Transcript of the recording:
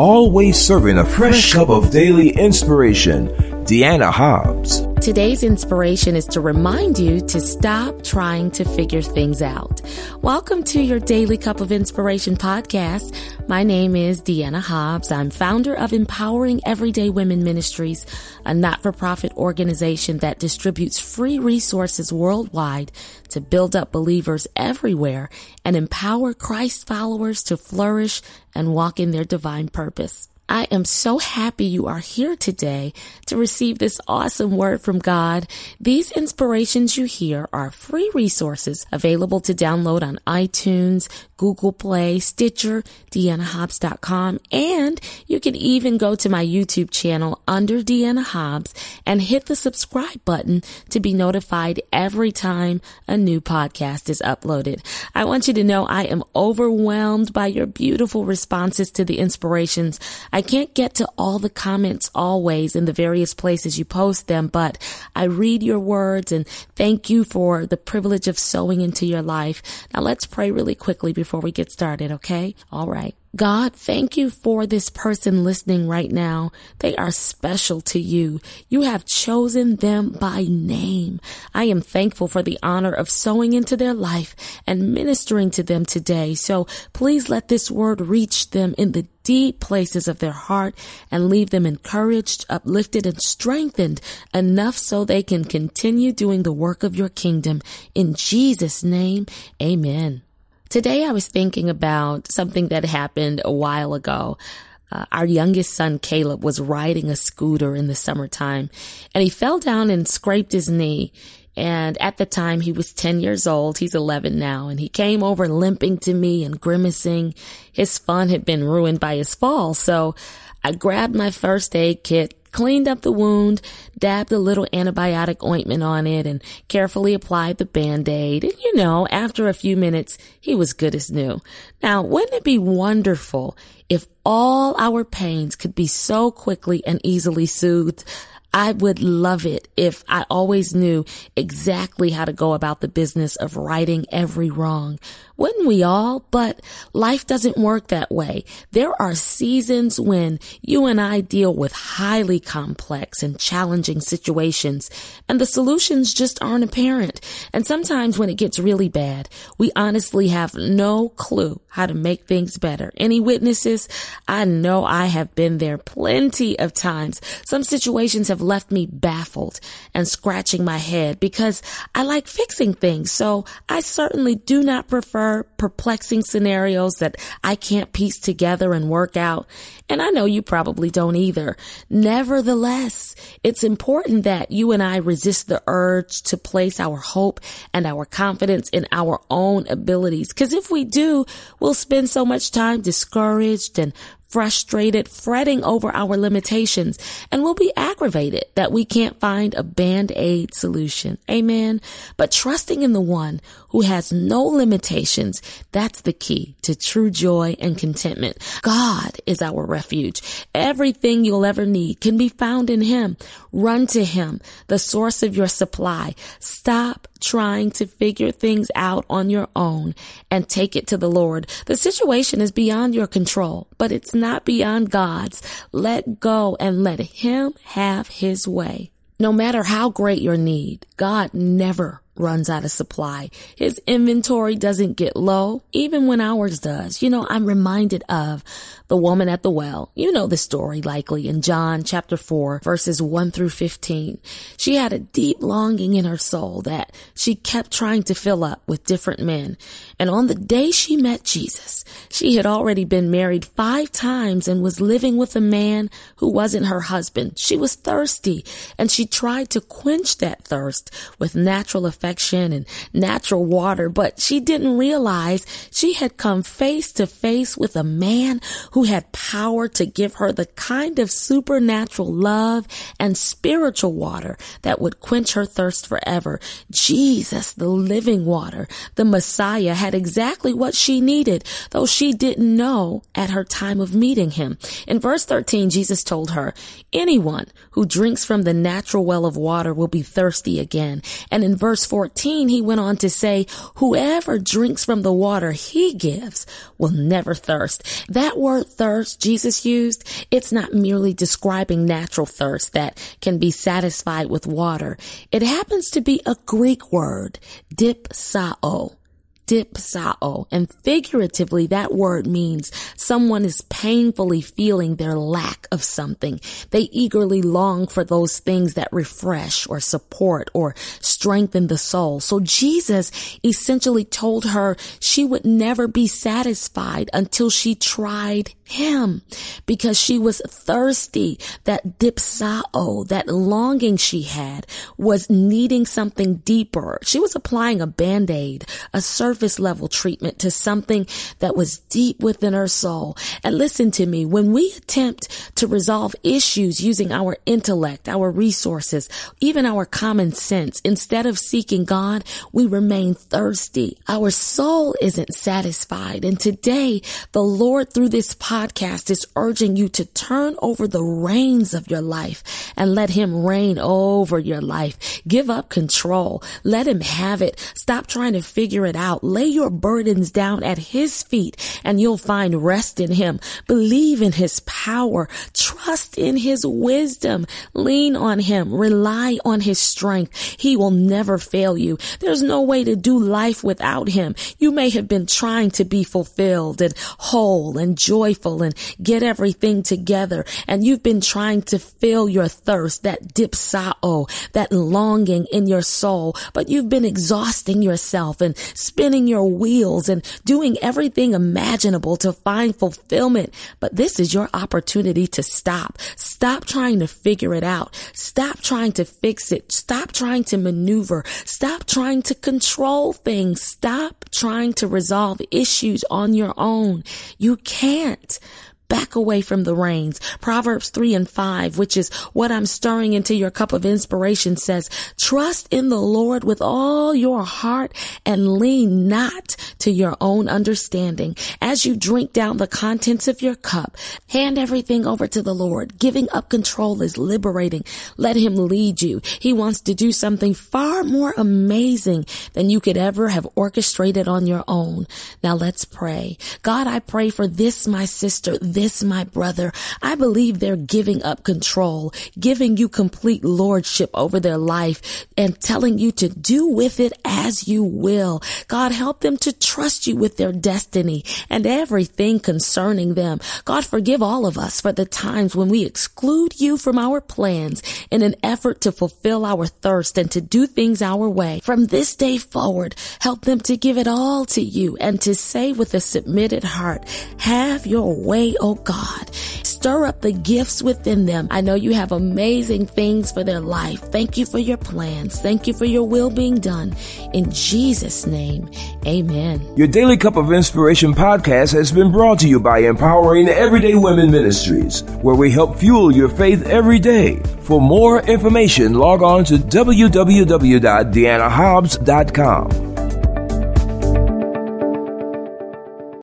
always serving a fresh cup of daily inspiration. Deanna Hobbs. Today's inspiration is to remind you to stop trying to figure things out. Welcome to your Daily Cup of Inspiration podcast. My name is Deanna Hobbs. I'm founder of Empowering Everyday Women Ministries, a not-for-profit organization that distributes free resources worldwide to build up believers everywhere and empower Christ followers to flourish and walk in their divine purpose. I am so happy you are here today to receive this awesome word from God. These inspirations you hear are free resources available to download on iTunes, Google Play, Stitcher, DeannaHobbs.com, and you can even go to my YouTube channel under Deanna Hobbs and hit the subscribe button to be notified every time a new podcast is uploaded. I want you to know I am overwhelmed by your beautiful responses to the inspirations. I I can't get to all the comments always in the various places you post them, but I read your words and thank you for the privilege of sowing into your life. Now let's pray really quickly before we get started, okay? All right. God, thank you for this person listening right now. They are special to you. You have chosen them by name. I am thankful for the honor of sowing into their life and ministering to them today. So please let this word reach them in the deep places of their heart and leave them encouraged, uplifted, and strengthened enough so they can continue doing the work of your kingdom. In Jesus' name, amen. Today I was thinking about something that happened a while ago. Uh, our youngest son Caleb was riding a scooter in the summertime and he fell down and scraped his knee. And at the time he was 10 years old. He's 11 now and he came over limping to me and grimacing. His fun had been ruined by his fall. So I grabbed my first aid kit, cleaned up the wound, dabbed a little antibiotic ointment on it, and carefully applied the band-aid. And you know, after a few minutes, he was good as new. Now, wouldn't it be wonderful if all our pains could be so quickly and easily soothed? I would love it if I always knew exactly how to go about the business of righting every wrong. Wouldn't we all? But life doesn't work that way. There are seasons when you and I deal with highly complex and challenging situations and the solutions just aren't apparent. And sometimes when it gets really bad, we honestly have no clue how to make things better. Any witnesses? I know I have been there plenty of times. Some situations have left me baffled and scratching my head because I like fixing things. So I certainly do not prefer perplexing scenarios that I can't piece together and work out. And I know you probably don't either. Nevertheless, it's important that you and I resist the urge to place our hope and our confidence in our own abilities. Cause if we do, we'll spend so much time discouraged and frustrated, fretting over our limitations, and we'll be aggravated that we can't find a band-aid solution. Amen. But trusting in the one who has no limitations, that's the key to true joy and contentment. God is our refuge. Everything you'll ever need can be found in him. Run to him, the source of your supply. Stop trying to figure things out on your own and take it to the Lord. The situation is beyond your control, but it's not beyond God's. Let go and let him have his way. No matter how great your need, God never runs out of supply. His inventory doesn't get low, even when ours does. You know, I'm reminded of the woman at the well. You know the story likely in John chapter 4 verses 1 through 15. She had a deep longing in her soul that she kept trying to fill up with different men. And on the day she met Jesus, she had already been married five times and was living with a man who wasn't her husband. She was thirsty and she tried to quench that thirst with natural affection and natural water, but she didn't realize she had come face to face with a man who had power to give her the kind of supernatural love and spiritual water that would quench her thirst forever. Jesus, the living water, the Messiah had exactly what she needed, though she didn't know at her time of meeting him. In verse 13, Jesus told her, anyone who drinks from the natural well of water will be thirsty again. And in verse 14, he went on to say, whoever drinks from the water he gives will never thirst. That word thirst Jesus used, it's not merely describing natural thirst that can be satisfied with water. It happens to be a Greek word, dipsao dipsao. And figuratively, that word means someone is painfully feeling their lack of something. They eagerly long for those things that refresh or support or strengthen the soul. So Jesus essentially told her she would never be satisfied until she tried him because she was thirsty. That dipsao, that longing she had was needing something deeper. She was applying a band-aid, a surface level treatment to something that was deep within her soul. And listen to me, when we attempt to resolve issues using our intellect, our resources, even our common sense, instead of seeking God, we remain thirsty. Our soul isn't satisfied. And today, the Lord through this podcast is urging you to turn over the reins of your life and let him reign over your life. Give up control. Let him have it. Stop trying to figure it out. Lay your burdens down at his feet and you'll find rest in him. Believe in his power. Trust in his wisdom. Lean on him. Rely on his strength. He will never fail you. There's no way to do life without him. You may have been trying to be fulfilled and whole and joyful and get everything together. And you've been trying to fill your thirst, that dipsao, that longing in your soul, but you've been exhausting yourself and spinning your wheels and doing everything imaginable to find fulfillment. But this is your opportunity to stop. Stop trying to figure it out. Stop trying to fix it. Stop trying to maneuver. Stop trying to control things. Stop trying to resolve issues on your own. You can't back away from the reins. Proverbs 3 and 5, which is what I'm stirring into your cup of inspiration says, trust in the Lord with all your heart and lean not to your own understanding. As you drink down the contents of your cup, hand everything over to the Lord. Giving up control is liberating. Let him lead you. He wants to do something far more amazing than you could ever have orchestrated on your own. Now let's pray. God, I pray for this, my sister, this, my brother. I believe they're giving up control, giving you complete lordship over their life and telling you to do with it as you will. God, help them to trust you with their destiny and everything concerning them. God, forgive all of us for the times when we exclude you from our plans in an effort to fulfill our thirst and to do things our way. From this day forward, help them to give it all to you and to say with a submitted heart, have your way, Oh God. Stir up the gifts within them. I know you have amazing things for their life. Thank you for your plans. Thank you for your will being done. In Jesus' name, amen. Your Daily Cup of Inspiration podcast has been brought to you by Empowering Everyday Women Ministries, where we help fuel your faith every day. For more information, log on to www.deannahobbs.com.